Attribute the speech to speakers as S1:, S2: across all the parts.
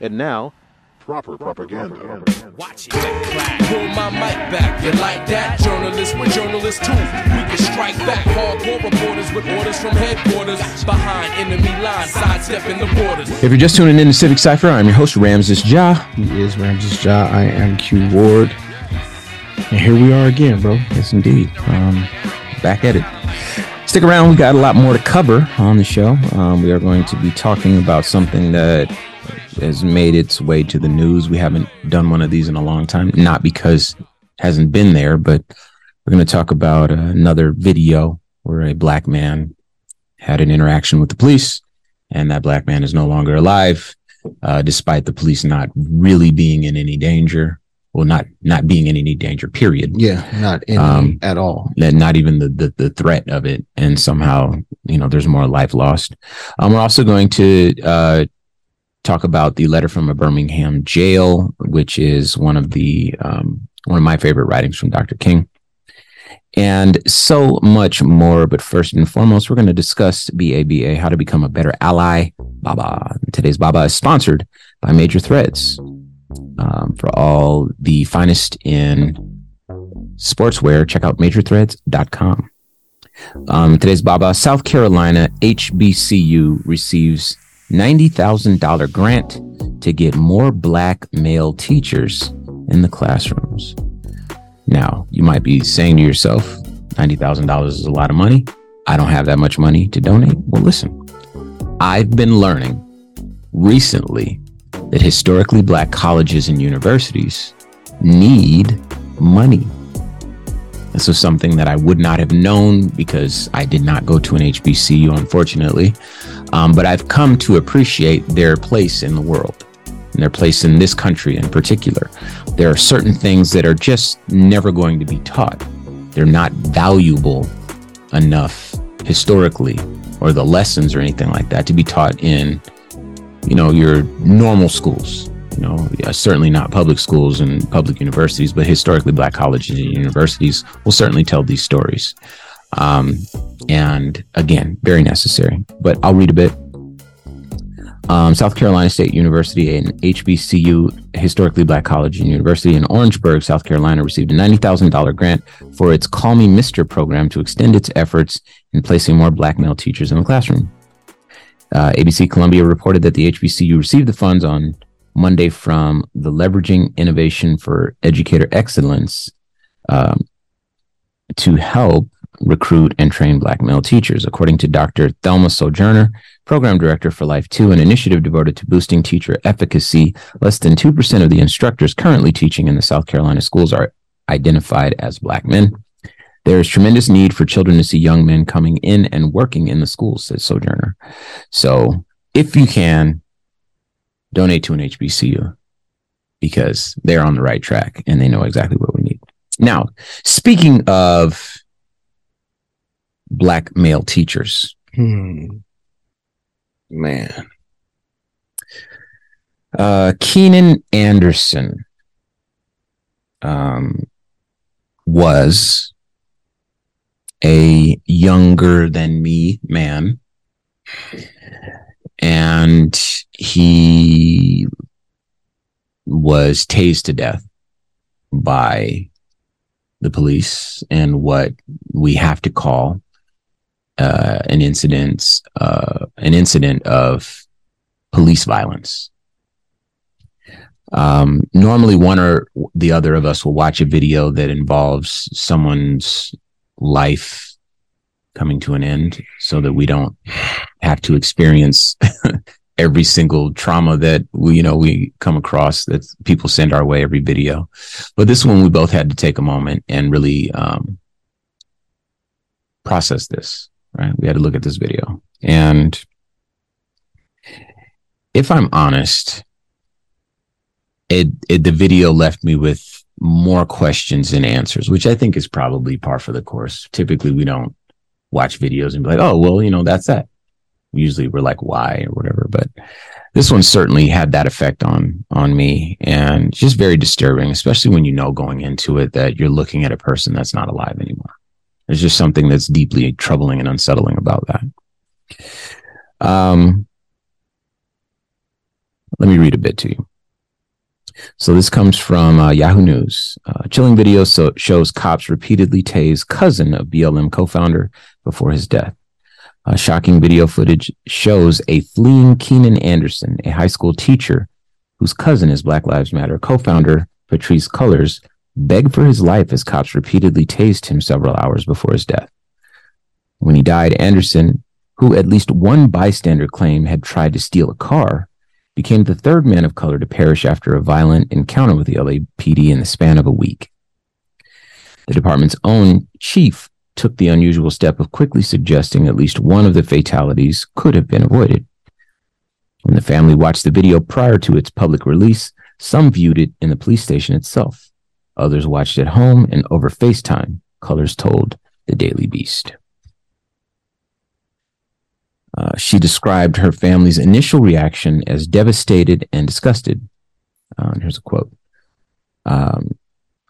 S1: And now,
S2: proper propaganda.
S3: Watch it. Pull my mic back. You like that? Journalists with journalists too. We can strike back. Hardcore reporters with orders from headquarters. Behind enemy lines, sidestepping the borders.
S4: If you're just tuning in to Civic Cipher, I'm your host, Ramses Ja. He is Ramses Ja. I am Q Ward. And here we are again, bro. Yes, indeed. Um, back at it. Stick around. We got a lot more to cover on the show. Um, we are going to be talking about something that has made its way to the news. We haven't done one of these in a long time, not because it hasn't been there, but we're going to talk about another video where a black man had an interaction with the police, and that black man is no longer alive, uh, despite the police not really being in any danger. Well, not not being in any danger. Period.
S5: Yeah, not
S4: Um,
S5: at all.
S4: Not even the, the the threat of it, and somehow you know there's more life lost. Um, we're also going to uh, talk about the letter from a Birmingham jail, which is one of the um, one of my favorite writings from Dr. King, and so much more. But first and foremost, we're going to discuss BABA, how to become a better ally. Baba. Today's Baba is sponsored by Major Threads um, for all the finest in sportswear. Check out majorthreads.com. Um, today's Baba, South Carolina HBCU receives $90,000 grant to get more black male teachers in the classrooms. Now, you might be saying to yourself, $90,000 is a lot of money. I don't have that much money to donate. Well, listen, I've been learning recently that historically black colleges and universities need money. This was something that I would not have known because I did not go to an HBCU, unfortunately. Um, but I've come to appreciate their place in the world and their place in this country in particular. There are certain things that are just never going to be taught. They're not valuable enough historically or the lessons or anything like that to be taught in you know your normal schools you know certainly not public schools and public universities but historically black colleges and universities will certainly tell these stories um, and again very necessary but i'll read a bit. Um, south carolina state university an hbcu historically black college and university in orangeburg south carolina received a $90000 grant for its call me mister program to extend its efforts in placing more black male teachers in the classroom. Uh, ABC Columbia reported that the HBCU received the funds on Monday from the Leveraging Innovation for Educator Excellence um, to help recruit and train Black male teachers. According to Dr. Thelma Sojourner, Program Director for Life 2, an initiative devoted to boosting teacher efficacy, less than 2% of the instructors currently teaching in the South Carolina schools are identified as Black men. There is tremendous need for children to see young men coming in and working in the schools, says Sojourner. So if you can, donate to an HBCU because they're on the right track and they know exactly what we need. Now, speaking of black male teachers,
S5: Hmm. Man.
S4: uh, Keenan Anderson um, was a younger than me man. And he was tased to death by the police and what we have to call uh, an incident, uh, an incident of police violence. Um, normally, one or the other of us will watch a video that involves someone's life coming to an end so that we don't have to experience every single trauma that we you know we come across that people send our way every video but this one we both had to take a moment and really um process this right? We had to look at this video. And if i'm honest it, it the video left me with more questions than answers which i think is probably par for the course. Typically we don't watch videos and be like oh well you know that's that. Usually we're like why? or whatever. But this one certainly had that effect on on me. And just very disturbing especially when you know going into it that you're looking at a person that's not alive anymore there's just something that's deeply troubling and unsettling about that um Let me read a bit to you. So this comes from uh, Yahoo News. Uh, chilling video so shows cops repeatedly tase cousin of BLM co-founder before his death. Uh, shocking video footage shows a fleeing Keenan Anderson, a high school teacher whose cousin is Black Lives Matter co-founder Patrisse Cullors, beg for his life as cops repeatedly tased him several hours before his death. When he died, Anderson, who at least one bystander claimed had tried to steal a car, became the third man of color to perish after a violent encounter with the LAPD in the span of a week. The department's own chief took the unusual step of quickly suggesting at least one of the fatalities could have been avoided. When the family watched the video prior to its public release, some viewed it in the police station itself. Others watched at home and over FaceTime, Cullors told the Daily Beast. Uh, she described her family's initial reaction as devastated and disgusted. Uh, and here's a quote um,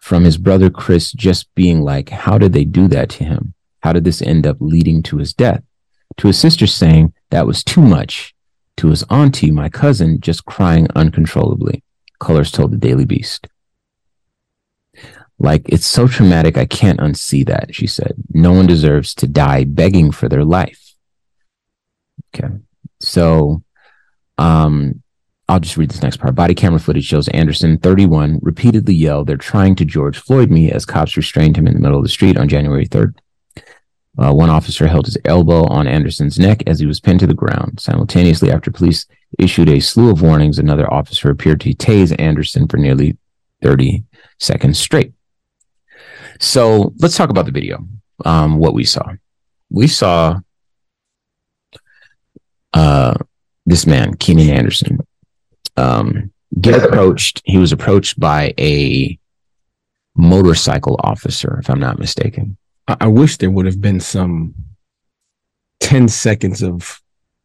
S4: from his brother Chris, just being like, How did they do that to him? How did this end up leading to his death? To his sister saying, That was too much. To his auntie, my cousin, just crying uncontrollably. Cullors told the Daily Beast. Like, it's so traumatic, I can't unsee that, she said. No one deserves to die begging for their life. Okay. So, um, I'll just read this next part. Body camera footage shows Anderson, 31, repeatedly yell, They're trying to George Floyd me as cops restrained him in the middle of the street on January 3rd. Uh, one officer held his elbow on Anderson's neck as he was pinned to the ground. Simultaneously, after police issued a slew of warnings, another officer appeared to tase Anderson for nearly 30 seconds straight. So let's talk about the video. Um, what we saw. We saw uh, this man, Keenan Anderson, um, get approached. He was approached by a motorcycle officer, if I'm not mistaken.
S1: I, I wish there would have been some 10 seconds of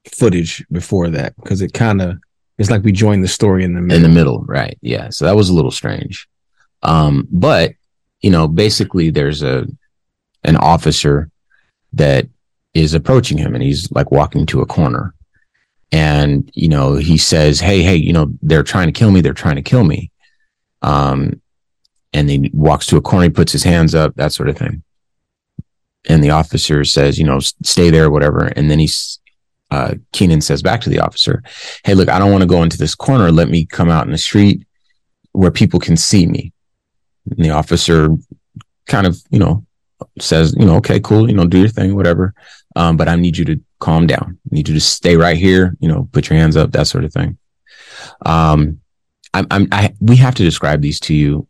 S1: footage before that because it kind of it's like we joined the story in the middle.
S4: In the middle, right? Yeah. So that was a little strange. Um, but you know, basically, there's a an officer that is approaching him, and he's like walking to a corner, and you know he says hey hey you know they're trying to kill me they're trying to kill me. Um and he walks to a corner he puts his hands up that sort of thing. And the officer says you know stay there whatever. And then he's uh keenan says back to the officer hey look i don't want to go into this corner. Let me come out in the street where people can see me and the officer kind of you know says you know okay cool you know do your thing whatever um, but I need you to calm down. I need you to stay right here. You know, put your hands up, that sort of thing. Um, I'm, I'm, I, we have to describe these to you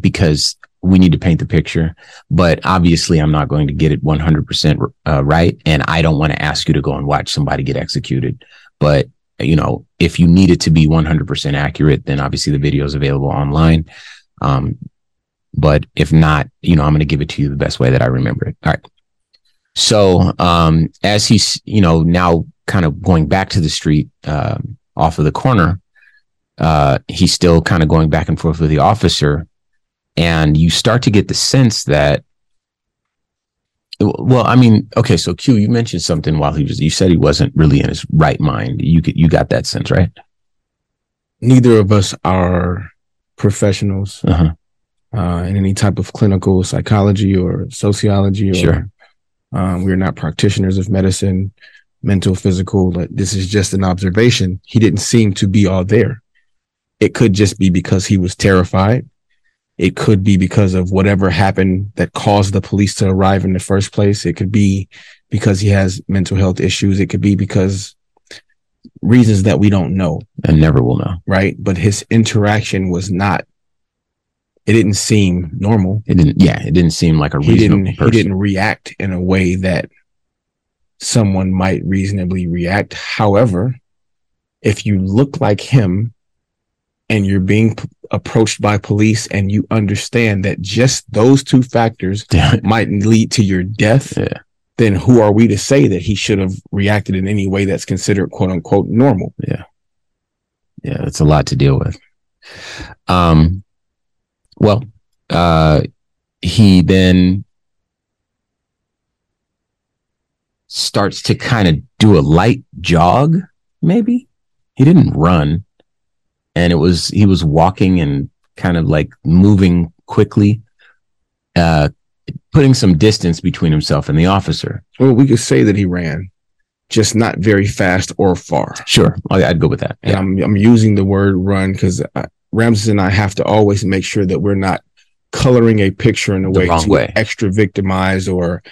S4: because we need to paint the picture. But obviously, I'm not going to get it 100% uh, right, and I don't want to ask you to go and watch somebody get executed. But you know, if you need it to be 100% accurate, then obviously the video is available online. Um, but if not, you know, I'm going to give it to you the best way that I remember it. All right. So um, as he's, you know, now kind of going back to the street uh, off of the corner, uh, he's still kind of going back and forth with the officer. And you start to get the sense that, well, I mean, okay, so Q, you mentioned something while he was, you said he wasn't really in his right mind. You could, you got that sense, right?
S1: Neither of us are professionals
S4: Uh-huh.
S1: uh, in any type of clinical psychology or sociology or
S4: Sure.
S1: Um, we're not practitioners of medicine, mental, physical. Like this is just an observation. He didn't seem to be all there. It could just be because he was terrified. It could be because of whatever happened that caused the police to arrive in the first place. It could be because he has mental health issues. It could be because reasons that we don't know,
S4: And never will know.
S1: right? But his interaction was not, it didn't seem normal
S4: It didn't, yeah, it didn't seem like a
S1: he
S4: reasonable
S1: didn't
S4: person.
S1: he didn't react in a way that someone might reasonably react however if you look like him and you're being p- approached by police and you understand that just those two factors might lead to your death
S4: Yeah.
S1: Then who are we to say that he should have reacted in any way that's considered quote unquote normal
S4: yeah, Yeah, it's a lot to deal with. Um, well, uh, he then starts to kind of do a light jog, maybe. He didn't run. And it was, he was walking and kind of like moving quickly, uh, putting some distance between himself and the officer.
S1: Well, we could say that he ran, just not very fast or far.
S4: Sure. I'd go with that.
S1: And
S4: Yeah.
S1: I'm I'm using the word run because uh, Ramses and I have to always make sure that we're not coloring a picture in a
S4: The
S1: way to
S4: way.
S1: extra victimize or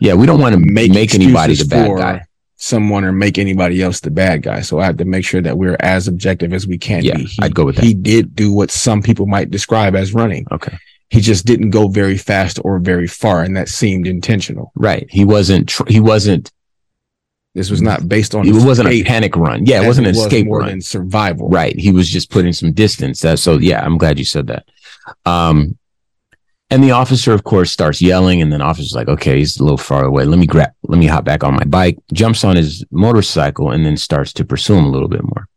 S4: Yeah. We don't want to
S1: make
S4: make, anybody the bad guy.
S1: someone or make anybody else the bad guy. So I have to make sure that we're as objective as we can
S4: Yeah,
S1: be. He,
S4: I'd go with that.
S1: He did do what some people might describe as running.
S4: Okay.
S1: He just didn't go very fast or very far, and that seemed intentional.
S4: Right. He wasn't, tr- he wasn't,
S1: This was not based on.
S4: it wasn't a panic run. Yeah. It wasn't an
S1: was
S4: escape
S1: more
S4: run.
S1: than survival.
S4: Right. He was just putting some distance. That, so yeah, I'm glad you said that. Um, and the officer, of course, starts yelling, and then officer's like, "Okay, he's a little far away. Let me grab. Let me hop back on my bike." Jumps on his motorcycle and then starts to pursue him a little bit more.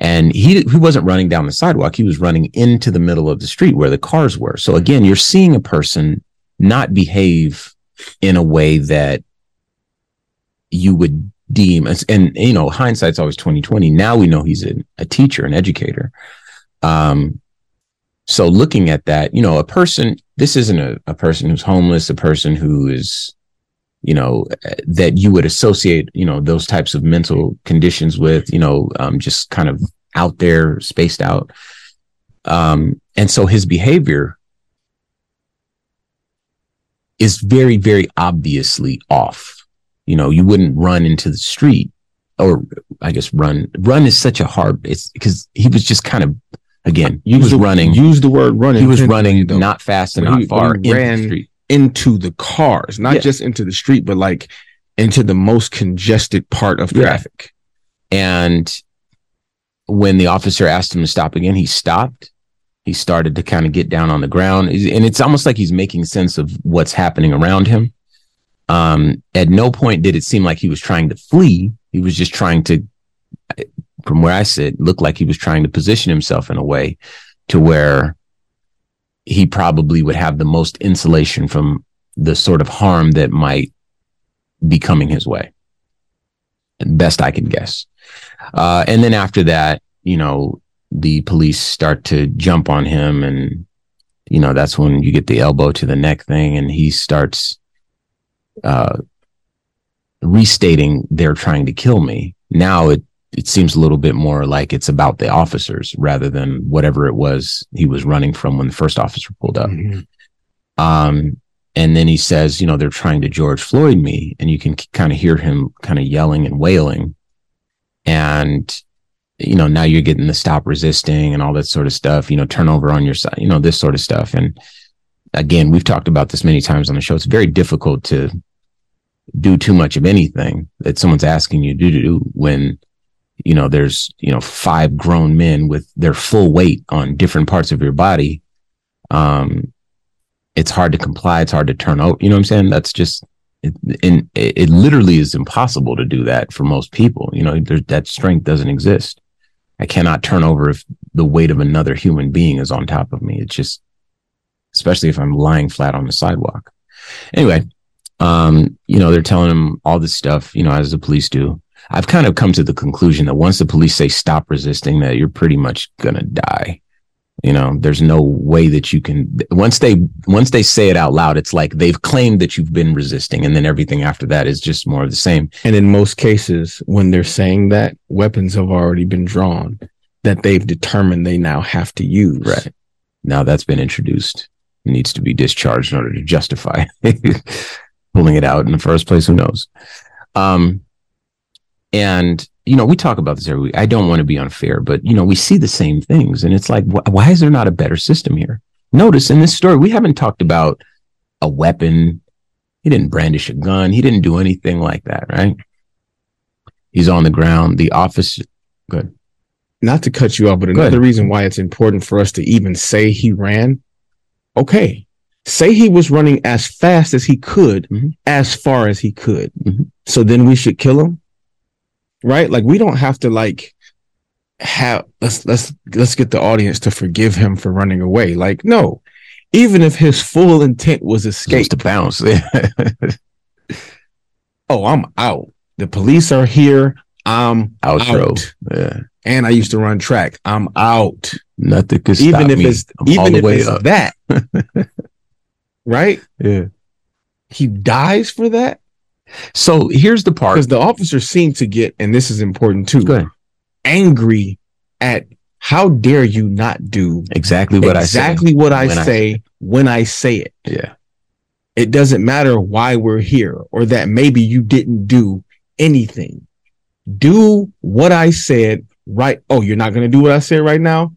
S4: And he he wasn't running down the sidewalk. He was running into the middle of the street where the cars were. So again, you're seeing a person not behave in a way that you would deem as and you know hindsight's always 2020 now we know he's a, a teacher an educator um so looking at that you know a person this isn't a, a person who's homeless a person who is you know that you would associate you know those types of mental conditions with you know um just kind of out there spaced out. Um and so his behavior is very very obviously off. You know you wouldn't run into the street or i guess run run is such a hard it's because he was just kind of again he was
S1: the,
S4: running.
S1: Use the word running.
S4: he was running not fast and not
S1: he-
S4: far
S1: he
S4: into
S1: ran-
S4: the street
S1: into the cars, not
S4: Yeah.
S1: just into the street, but like into the most congested part of
S4: Yeah.
S1: traffic.
S4: and when the officer asked him to stop again he stopped he started to kind of get down on the ground and it's almost like he's making sense of what's happening around him um at no point did it seem like he was trying to flee he was just trying to from where i sit look like he was trying to position himself in a way to where he probably would have the most insulation from the sort of harm that might be coming his way best i can guess uh, and then after that, you know, the police start to jump on him and, you know, that's when you get the elbow to the neck thing and he starts, uh, restating they're trying to kill me. Now it, it seems a little bit more like it's about the officers rather than whatever it was he was running from when the first officer pulled up. Um, and then he says, you know, they're trying to George Floyd me. And you can kind of hear him kind of yelling and wailing. And, you know, now you're getting the stop resisting and all that sort of stuff, you know, turn over on your side, you know, this sort of stuff. And again, we've talked about this many times on the show. It's very difficult to do too much of anything that someone's asking you to do when, you know, there's, you know, five grown men with their full weight on different parts of your body. Um, it's hard to comply. It's hard to turn over. You know what I'm saying? That's just, it, and it, it literally is impossible to do that for most people. You know, there's that strength doesn't exist. I cannot turn over if the weight of another human being is on top of me. It's just, especially if I'm lying flat on the sidewalk. Anyway, um, you know, they're telling him all this stuff, you know, as the police do. I've kind of come to the conclusion that once the police say stop resisting, that you're pretty much gonna die. You know, there's no way that you can once they once they say it out loud, it's like they've claimed that you've been resisting, and then everything after that is just more of the same.
S1: And in most cases, when they're saying that, weapons have already been drawn that they've determined they now have to use.
S4: Right. Now that's been introduced. It needs to be discharged in order to justify pulling it out in the first place. Who knows? Um, and you know, we talk about this every week. I don't want to be unfair, but you know, we see the same things, and it's like, wh- why is there not a better system here? Notice in this story, we haven't talked about a weapon. He didn't brandish a gun. He didn't do anything like that, right? He's on the ground. The officer, good.
S1: Not to cut you off, but another reason why it's important for us to even say he ran. Okay. Say he was running as fast as he could,
S4: Mhm.
S1: as far as he could.
S4: Mhm.
S1: So then we should kill him. Right? Like we don't have to like have let's let's let's get the audience to forgive him for running away. Like, no. Even if his full intent was escape,
S4: to bounce.
S1: oh, I'm out. The police are here. I'm
S4: Outro.
S1: out.
S4: Yeah.
S1: And I used to run track. I'm out.
S4: Nothing could stop
S1: Even if
S4: me.
S1: it's
S4: I'm
S1: even if it's
S4: up.
S1: that. right?
S4: Yeah.
S1: He dies for that.
S4: So here's the part.
S1: Because the officers seem to get, and this is important too, angry at how dare you not do
S4: Exactly what
S1: exactly what I
S4: when I
S1: say when I say it.
S4: Yeah.
S1: It doesn't matter why we're here or that maybe you didn't do anything. Do what I said right. Oh, you're not going to do what I said right now?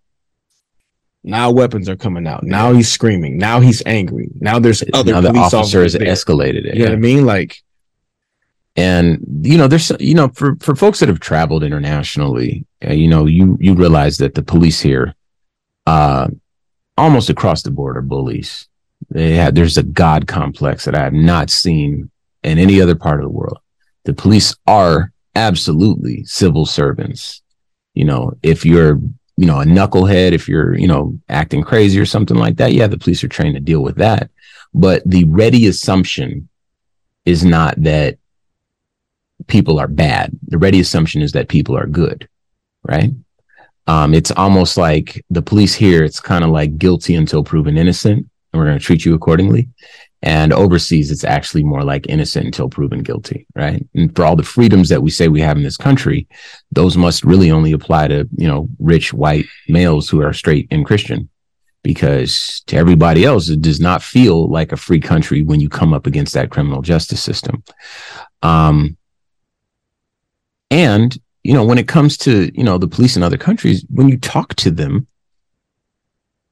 S1: Now weapons are coming out. Now he's screaming. Now he's angry. Now there's other
S4: now the officer has escalated it.
S1: You know what I mean? Like,
S4: and you know there's you know for for folks that have traveled internationally uh, you know you you realize that the police here uh almost across the board are bullies. They have there's a god complex that i have not seen in any other part of the world. The police are absolutely civil servants. You know if you're you know a knucklehead if you're you know acting crazy or something like that yeah the police are trained to deal with that. But the ready assumption is not that people are bad. The ready assumption is that people are good, right? Um, it's almost like the police here, it's kind of like guilty until proven innocent, and we're going to treat you accordingly. And overseas, it's actually more like innocent until proven guilty, right? And for all the freedoms that we say we have in this country, those must really only apply to, you know, rich white males who are straight and Christian. Because to everybody else, it does not feel like a free country when you come up against that criminal justice system. Um, and, you know, when it comes to, you know, the police in other countries, when you talk to them,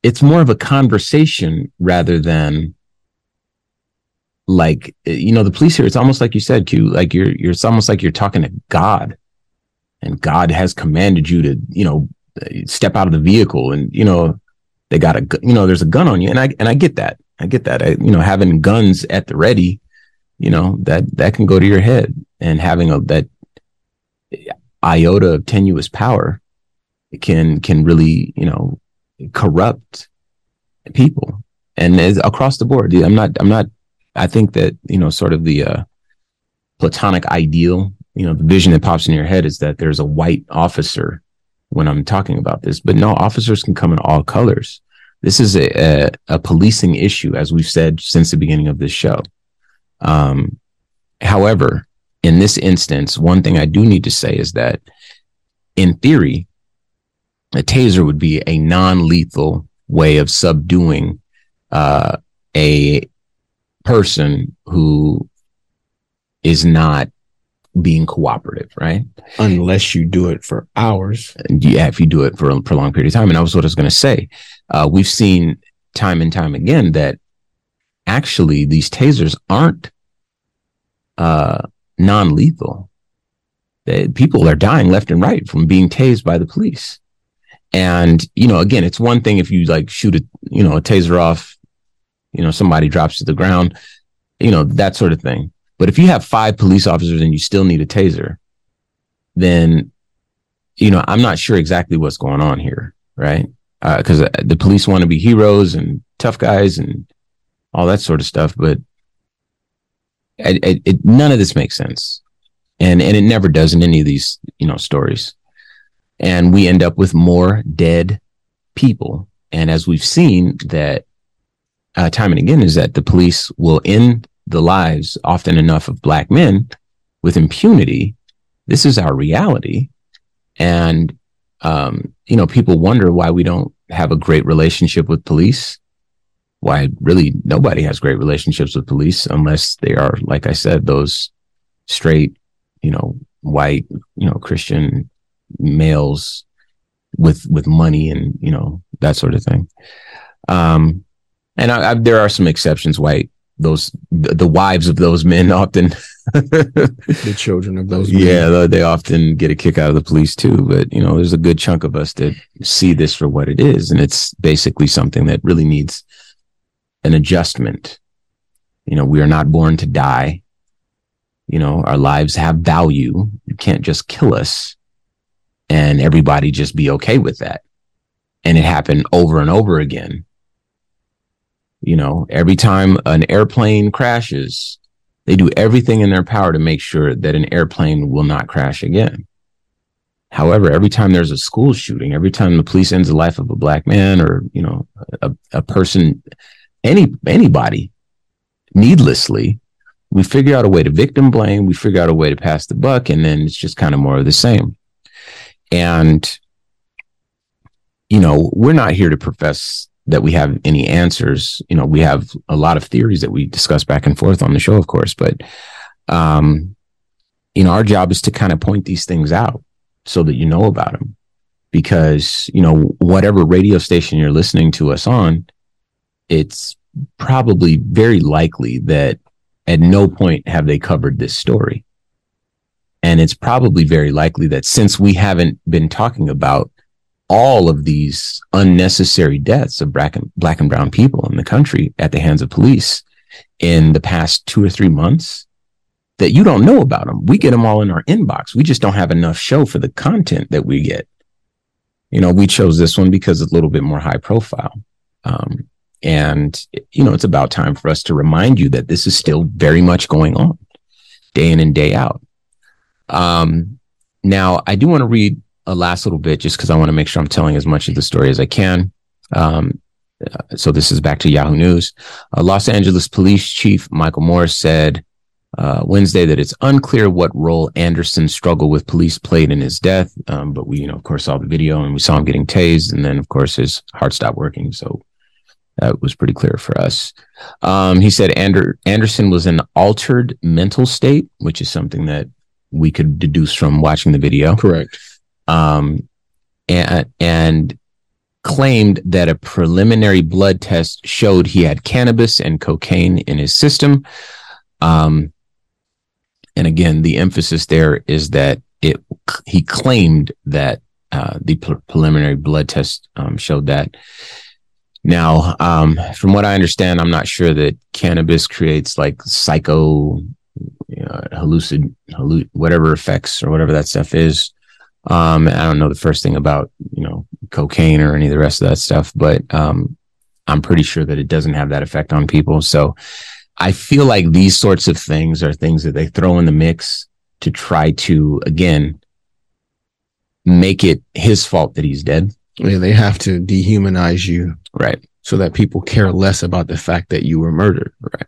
S4: it's more of a conversation rather than like, you know, the police here, it's almost like you said, Q, like you're, you're, it's almost like you're talking to God and God has commanded you to, you know, step out of the vehicle and, you know, they got a, you know, there's a gun on you. And I, and I get that. I get that. I, you know, having guns at the ready, you know, that, that can go to your head and having a, that iota of tenuous power can can really you know corrupt people. And as, across the board. I'm not i'm not i think that you know sort of the uh platonic ideal you know the vision that pops in your head is that there's a white officer when i'm talking about this. But no officers can come in all colors. This is a, a, a policing issue as we've said since the beginning of this show. Um however in this instance, one thing I do need to say is that in theory, a taser would be a non lethal way of subduing uh, a person who is not being cooperative, right?
S1: unless you do it for hours.
S4: And yeah, if you do it for a prolonged period of time. And that was what I was going to say. Uh, we've seen time and time again that actually these tasers aren't uh, non-lethal. People are dying left and right from being tased by the police. And you know, again, it's one thing if you like shoot a you know a taser off, you know, somebody drops to the ground, you know that sort of thing. But if you have five police officers and you still need a taser, then you know I'm not sure exactly what's going on here, right? Because uh, the police want to be heroes and tough guys and all that sort of stuff, but it, it, it, none of this makes sense, and and it never does in any of these you know stories, and we end up with more dead people. And as we've seen that uh, time and again, is that the police will end the lives often enough of black men with impunity. This is our reality, and um, you know people wonder why we don't have a great relationship with police why really nobody has great relationships with police unless they are, like I said, those straight, you know, white, you know, Christian males with with money and you know that sort of thing. Um, and I, I, there are some exceptions. White those the, the wives of those men often,
S1: The children of those. men.
S4: yeah, they- they often get a kick out of the police too. But you know, there's a good chunk of us that see this for what it is, and it's basically something that really needs an adjustment. You know, we are not born to die. You know, our lives have value. You can't just kill us and everybody just be okay with that. And it happened over and over again. You know, every time an airplane crashes, they do everything in their power to make sure that an airplane will not crash again. However, every time there's a school shooting, every time the police ends the life of a black man or, you know, a, a person, any anybody needlessly, we figure out a way to victim blame, we figure out a way to pass the buck, and then it's just kind of more of the same. And, you know, we're not here to profess that we have any answers. You know, we have a lot of theories that we discuss back and forth on the show, of course, but um, you know, our job is to kind of point these things out so that you know about them. Because, you know, whatever radio station you're listening to us on, it's probably very likely that at no point have they covered this story. And it's probably very likely that since we haven't been talking about all of these unnecessary deaths of black and, black and brown people in the country at the hands of police in the past two or three months, that you don't know about them. We get them all in our inbox. We just don't have enough show for the content that we get. You know, we chose this one because it's a little bit more high profile. Um, and, you know, it's about time for us to remind you that this is still very much going on day in and day out. Um, now, I do want to read a last little bit just because I want to make sure I'm telling as much of the story as I can. Um, so this is back to Yahoo News. Uh, Los Angeles Police Chief Michel Moore said uh, Wednesday that it's unclear what role Anderson's struggle with police played in his death. Um, but we, you know, of course, saw the video and we saw him getting tased, and then of course his heart stopped working. So that was pretty clear for us. Um, he said Ander- Anderson was in altered mental state, which is something that we could deduce from watching the video.
S1: Correct.
S4: Um, and, and claimed that a preliminary blood test showed he had cannabis and cocaine in his system. Um, and again, the emphasis there is that it he claimed that uh, the pre- preliminary blood test um, showed that. Now, um, from what I understand, I'm not sure that cannabis creates like psycho, you know, hallucid, halluc- whatever effects or whatever that stuff is. Um, I don't know the first thing about you know cocaine or any of the rest of that stuff, but um, I'm pretty sure that it doesn't have that effect on people. So I feel like these sorts of things are things that they throw in the mix to try to, again, make it his fault that he's dead.
S1: Yeah, they have to dehumanize you
S4: Right.
S1: so that people care less about the fact that you were murdered.
S4: Right.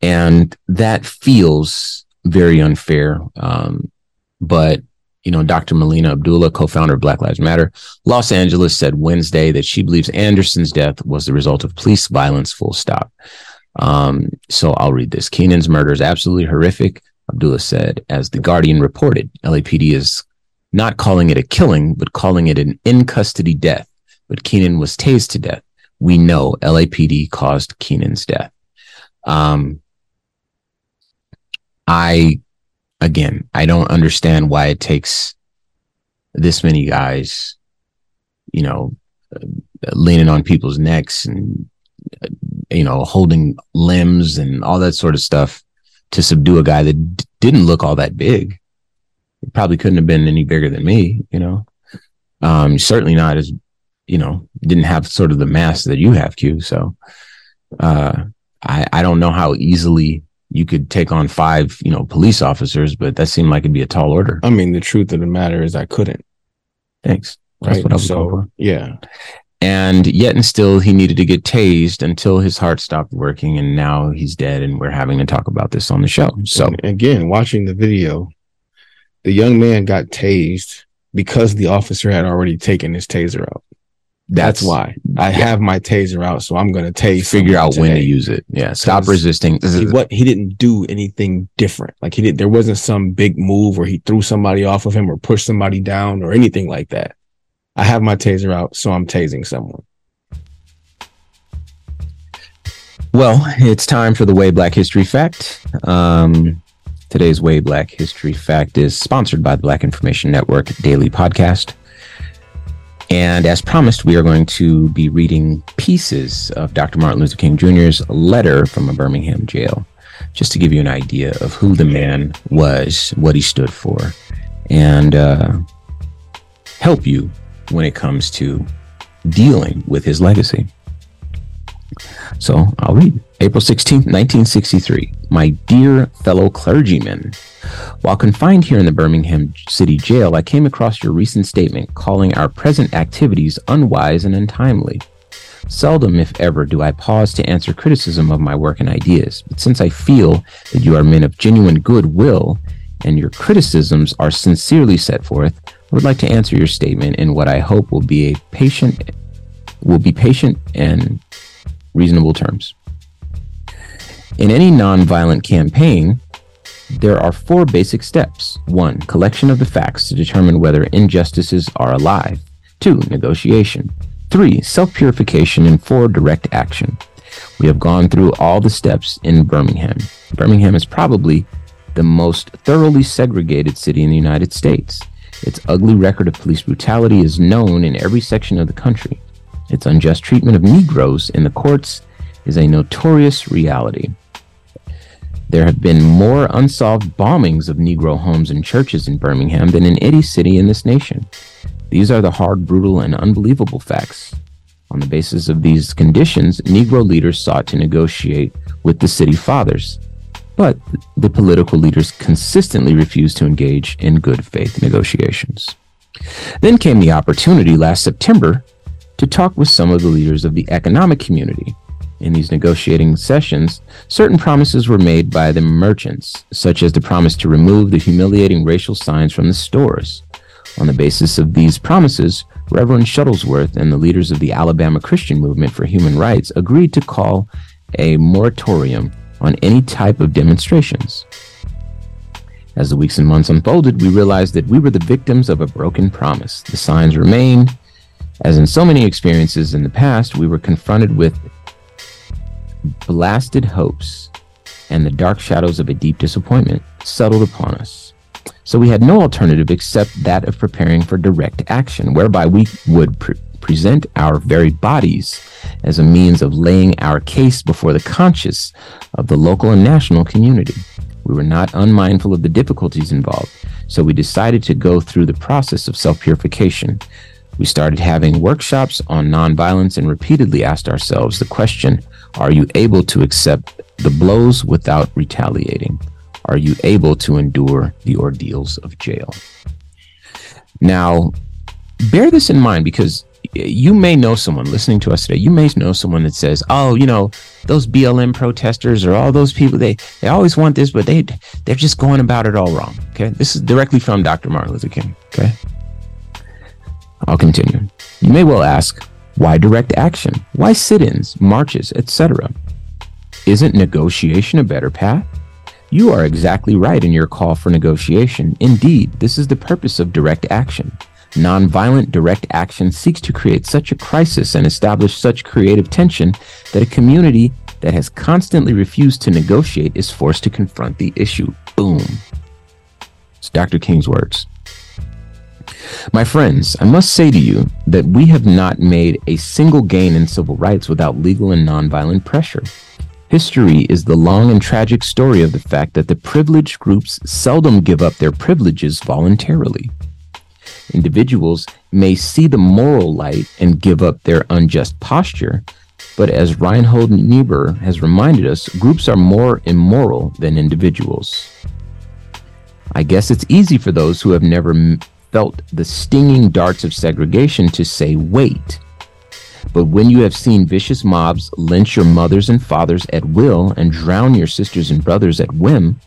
S4: And that feels very unfair. Um, but, you know, Dr. Melina Abdullah, co-founder of Black Lives Matter, Los Angeles said Wednesday that she believes Anderson's death was the result of police violence, full stop. Um, so I'll read this. Keenan's murder is absolutely horrific, Abdullah said. As The Guardian reported, LAPD is not calling it a killing, but calling it an in custody death. But Keenan was tased to death. We know LAPD caused Keenan's death. Um, I, again, I don't understand why it takes this many guys, you know, uh, leaning on people's necks and you know, holding limbs and all that sort of stuff to subdue a guy that d- didn't look all that big. Probably couldn't have been any bigger than me, you know. Um, certainly not as, you know, didn't have sort of the mass that you have, Q. So, uh, I, I don't know how easily you could take on five, you know, police officers, but that seemed like it'd be a tall order.
S1: I mean, the truth of the matter is I couldn't.
S4: Thanks. That's
S1: Right.
S4: what I was
S1: so
S4: for.
S1: yeah,
S4: and yet and still he needed to get tased until his heart stopped working and now he's dead and we're having to talk about this on the show so
S1: And again, watching the video, the young man got tased because the officer had already taken his taser out. That's, why I
S4: yeah.
S1: have my taser out, so I'm gonna tase.
S4: figure out when to use it yeah stop resisting
S1: He, what he didn't do anything different. Like he did, there wasn't some big move where he threw somebody off of him or pushed somebody down or anything like that. I have my taser out, so I'm tasing someone.
S4: well it's time for the way black history fact um today's way black history fact is sponsored by the black information network daily podcast and as promised we are going to be reading pieces of dr martin luther king jr's letter from a birmingham jail just to give you an idea of who the man was, what he stood for, and uh, help you when it comes to dealing with his legacy. So I'll read. April 16th, 1963. My dear fellow clergymen, while confined here in the Birmingham City Jail, I came across your recent statement calling our present activities unwise and untimely. Seldom, if ever, do I pause to answer criticism of my work and ideas, but since I feel that you are men of genuine goodwill and your criticisms are sincerely set forth, I would like to answer your statement in what I hope will be a patient will be patient and reasonable terms. In any nonviolent campaign, there are four basic steps. One, collection of the facts to determine whether injustices are alive. Two, negotiation. Three, self purification. And four, direct action. We have gone through all the steps in Birmingham. Birmingham is probably the most thoroughly segregated city in the United States. Its ugly record of police brutality is known in every section of the country. Its unjust treatment of Negroes in the courts is a notorious reality. There have been more unsolved bombings of Negro homes and churches in Birmingham than in any city in this nation. These are the hard, brutal, and unbelievable facts. On the basis of these conditions, Negro leaders sought to negotiate with the city fathers, but the political leaders consistently refused to engage in good faith negotiations. Then came the opportunity last September to talk with some of the leaders of the economic community in these negotiating sessions, certain promises were made by the merchants, such as the promise to remove the humiliating racial signs from the stores. On the basis of these promises, Reverend Shuttlesworth and the leaders of the Alabama Christian Movement for Human Rights agreed to call a moratorium on any type of demonstrations. As the weeks and months unfolded, we realized that we were the victims of a broken promise. The signs remained. As in so many experiences in the past, we were confronted with blasted hopes and the dark shadows of a deep disappointment settled upon us. So we had no alternative except that of preparing for direct action, whereby we would pre- present our very bodies as a means of laying our case before the conscience of the local and national community. We were not unmindful of the difficulties involved, so we decided to go through the process of self purification. We started having workshops on nonviolence and repeatedly asked ourselves the question are you able to accept the blows without retaliating? Are you able to endure the ordeals of jail? Now, bear this in mind because you may know someone listening to us today. You may know someone that says, "Oh, you know, those BLM protesters or all those people they they always want this, but they they're just going about it all wrong." Okay, this is directly from Dr. Martin Luther King. Okay, I'll continue. You may well ask, why direct action? Why sit ins, marches, etc.? Isn't negotiation a better path? You are exactly right in your call for negotiation. Indeed, this is the purpose of direct action. Nonviolent direct action seeks to create such a crisis and establish such creative tension that a community that has constantly refused to negotiate is forced to confront the issue. Boom. It's Dr. King's words. My friends, I must say to you that we have not made a single gain in civil rights without legal and nonviolent pressure. History is the long and tragic story of the fact that the privileged groups seldom give up their privileges voluntarily. Individuals may see the moral light and give up their unjust posture, but as Reinhold Niebuhr has reminded us, groups are more immoral than individuals. I guess it's easy for those who have never felt the stinging darts of segregation to say, wait. But when you have seen vicious mobs lynch your mothers and fathers at will and drown your sisters and brothers at whim,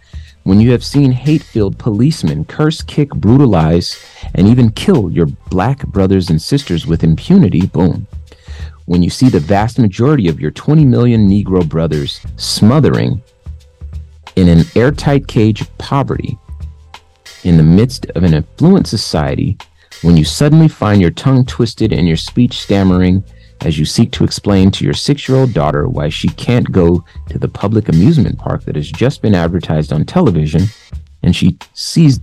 S4: when you have seen hate filled policemen curse, kick, brutalize, and even kill your black brothers and sisters with impunity, boom. When you see the vast majority of your 20 million Negro brothers smothering in an airtight cage of poverty, in the midst of an affluent society when you suddenly find your tongue twisted and your speech stammering as you seek to explain to your six year old daughter why she can't go to the public amusement park that has just been advertised on television and she sees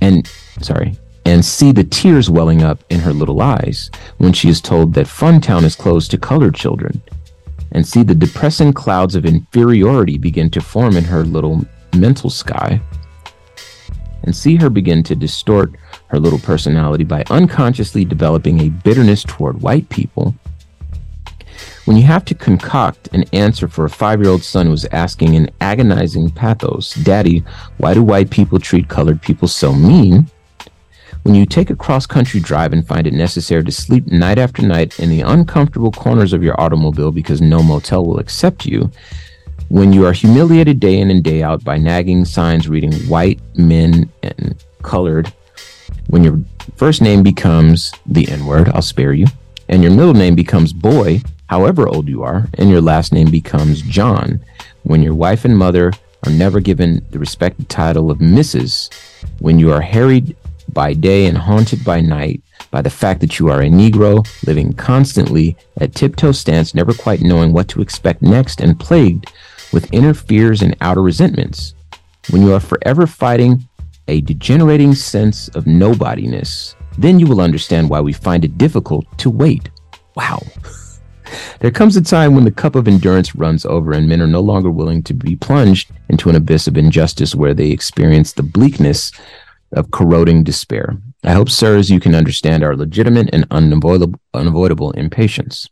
S4: and sorry and see the tears welling up in her little eyes when she is told that Funtown is closed to colored children and see the depressing clouds of inferiority begin to form in her little mental sky and see her begin to distort her little personality by unconsciously developing a bitterness toward white people. When you have to concoct an answer for a five year old son who's asking in agonizing pathos, Daddy, why do white people treat colored people so mean? When you take a cross country drive and find it necessary to sleep night after night in the uncomfortable corners of your automobile because no motel will accept you, when you are humiliated day in and day out by nagging signs reading white men and colored, when your first name becomes the N word, I'll spare you, and your middle name becomes boy, however old you are, and your last name becomes John, when your wife and mother are never given the respected title of Mrs., when you are harried by day and haunted by night by the fact that you are a Negro living constantly at tiptoe stance, never quite knowing what to expect next, and plagued with inner fears and outer resentments, when you are forever fighting a degenerating sense of nobodiness, then you will understand why we find it difficult to wait. Wow. There comes a time when the cup of endurance runs over and men are no longer willing to be plunged into an abyss of injustice where they experience the bleakness of corroding despair. I hope, sirs, you can understand our legitimate and unavoidable, unavoidable impatience.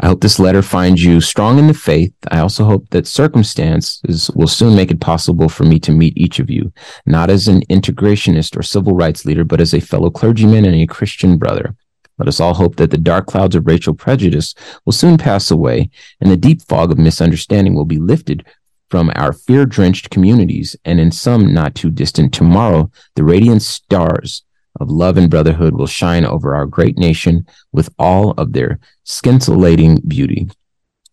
S4: I hope this letter finds you strong in the faith. I also hope that circumstances will soon make it possible for me to meet each of you, not as an integrationist or civil rights leader, but as a fellow clergyman and a Christian brother. Let us all hope that the dark clouds of racial prejudice will soon pass away and the deep fog of misunderstanding will be lifted from our fear drenched communities, and in some not too distant tomorrow, the radiant stars of love and brotherhood will shine over our great nation with all of their scintillating beauty.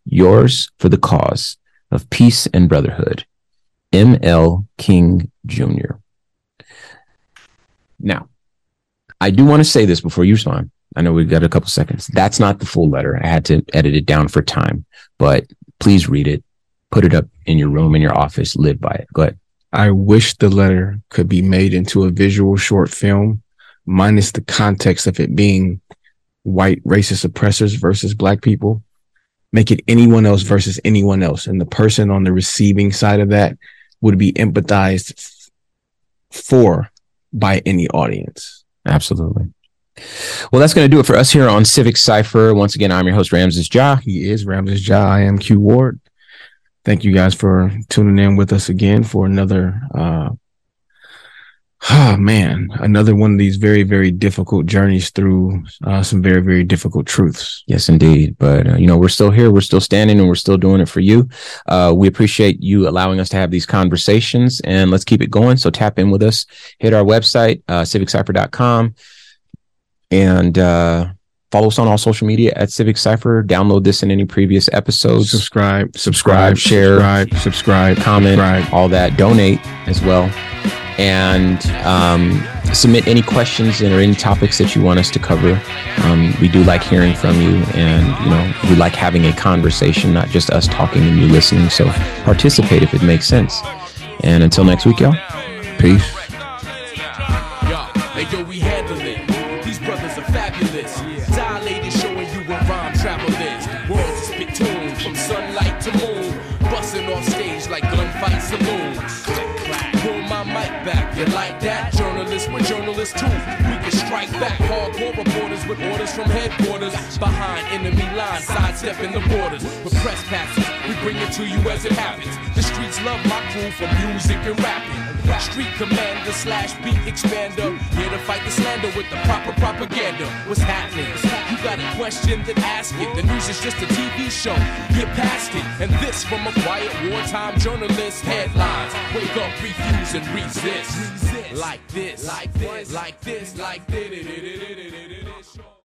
S4: Yours for the cause of peace and brotherhood, M.L. King Jr. Now, I do want to say this before you respond. I know we've got a couple seconds. That's not the full letter. I had to edit it down for time, but please read it, put it up in your room, in your office, live by it. Go ahead.
S1: I wish the letter could be made into a visual short film, minus the context of it being white racist oppressors versus black people. Make it anyone else versus anyone else. And the person on the receiving side of that would be empathized f- for by any audience.
S4: Absolutely. Well, that's going to do it for us here on Civic Cipher. Once again, I'm your host, Ramses Ja.
S1: He is Ramses Ja. I am Q Ward. Thank you guys for tuning in with us again for another uh oh man, another one of these very, very difficult journeys through uh, some very, very difficult truths.
S4: Yes, indeed. But, uh, you know, we're still here. We're still standing and we're still doing it for you. Uh, we appreciate you allowing us to have these conversations and let's keep it going. So tap in with us, hit our website, uh, civiccipher.com and, uh, follow us on all social media at Civic Cipher. Download this in any previous episodes.
S1: Subscribe,
S4: Subscribe, share,
S1: subscribe, subscribe,
S4: comment,
S1: subscribe.
S4: all that. Donate as well. And um, submit any questions or any topics that you want us to cover. Um, we do like hearing from you, and you know we like having a conversation, not just us talking and you listening. So participate if it makes sense. And until next week, y'all.
S1: Peace.
S3: From headquarters. Behind enemy lines, sidestepping the borders. With press passes, we bring it to you as it happens. The streets love my crew for music and rapping. Street commander slash beat expander. Here to fight the slander with the proper propaganda. What's happening? You got a question, then ask it. The news is just a TV show. Get past it. And this from a quiet wartime journalist. Headlines. Wake up, refuse, and resist. Like this, like this, like this, like this.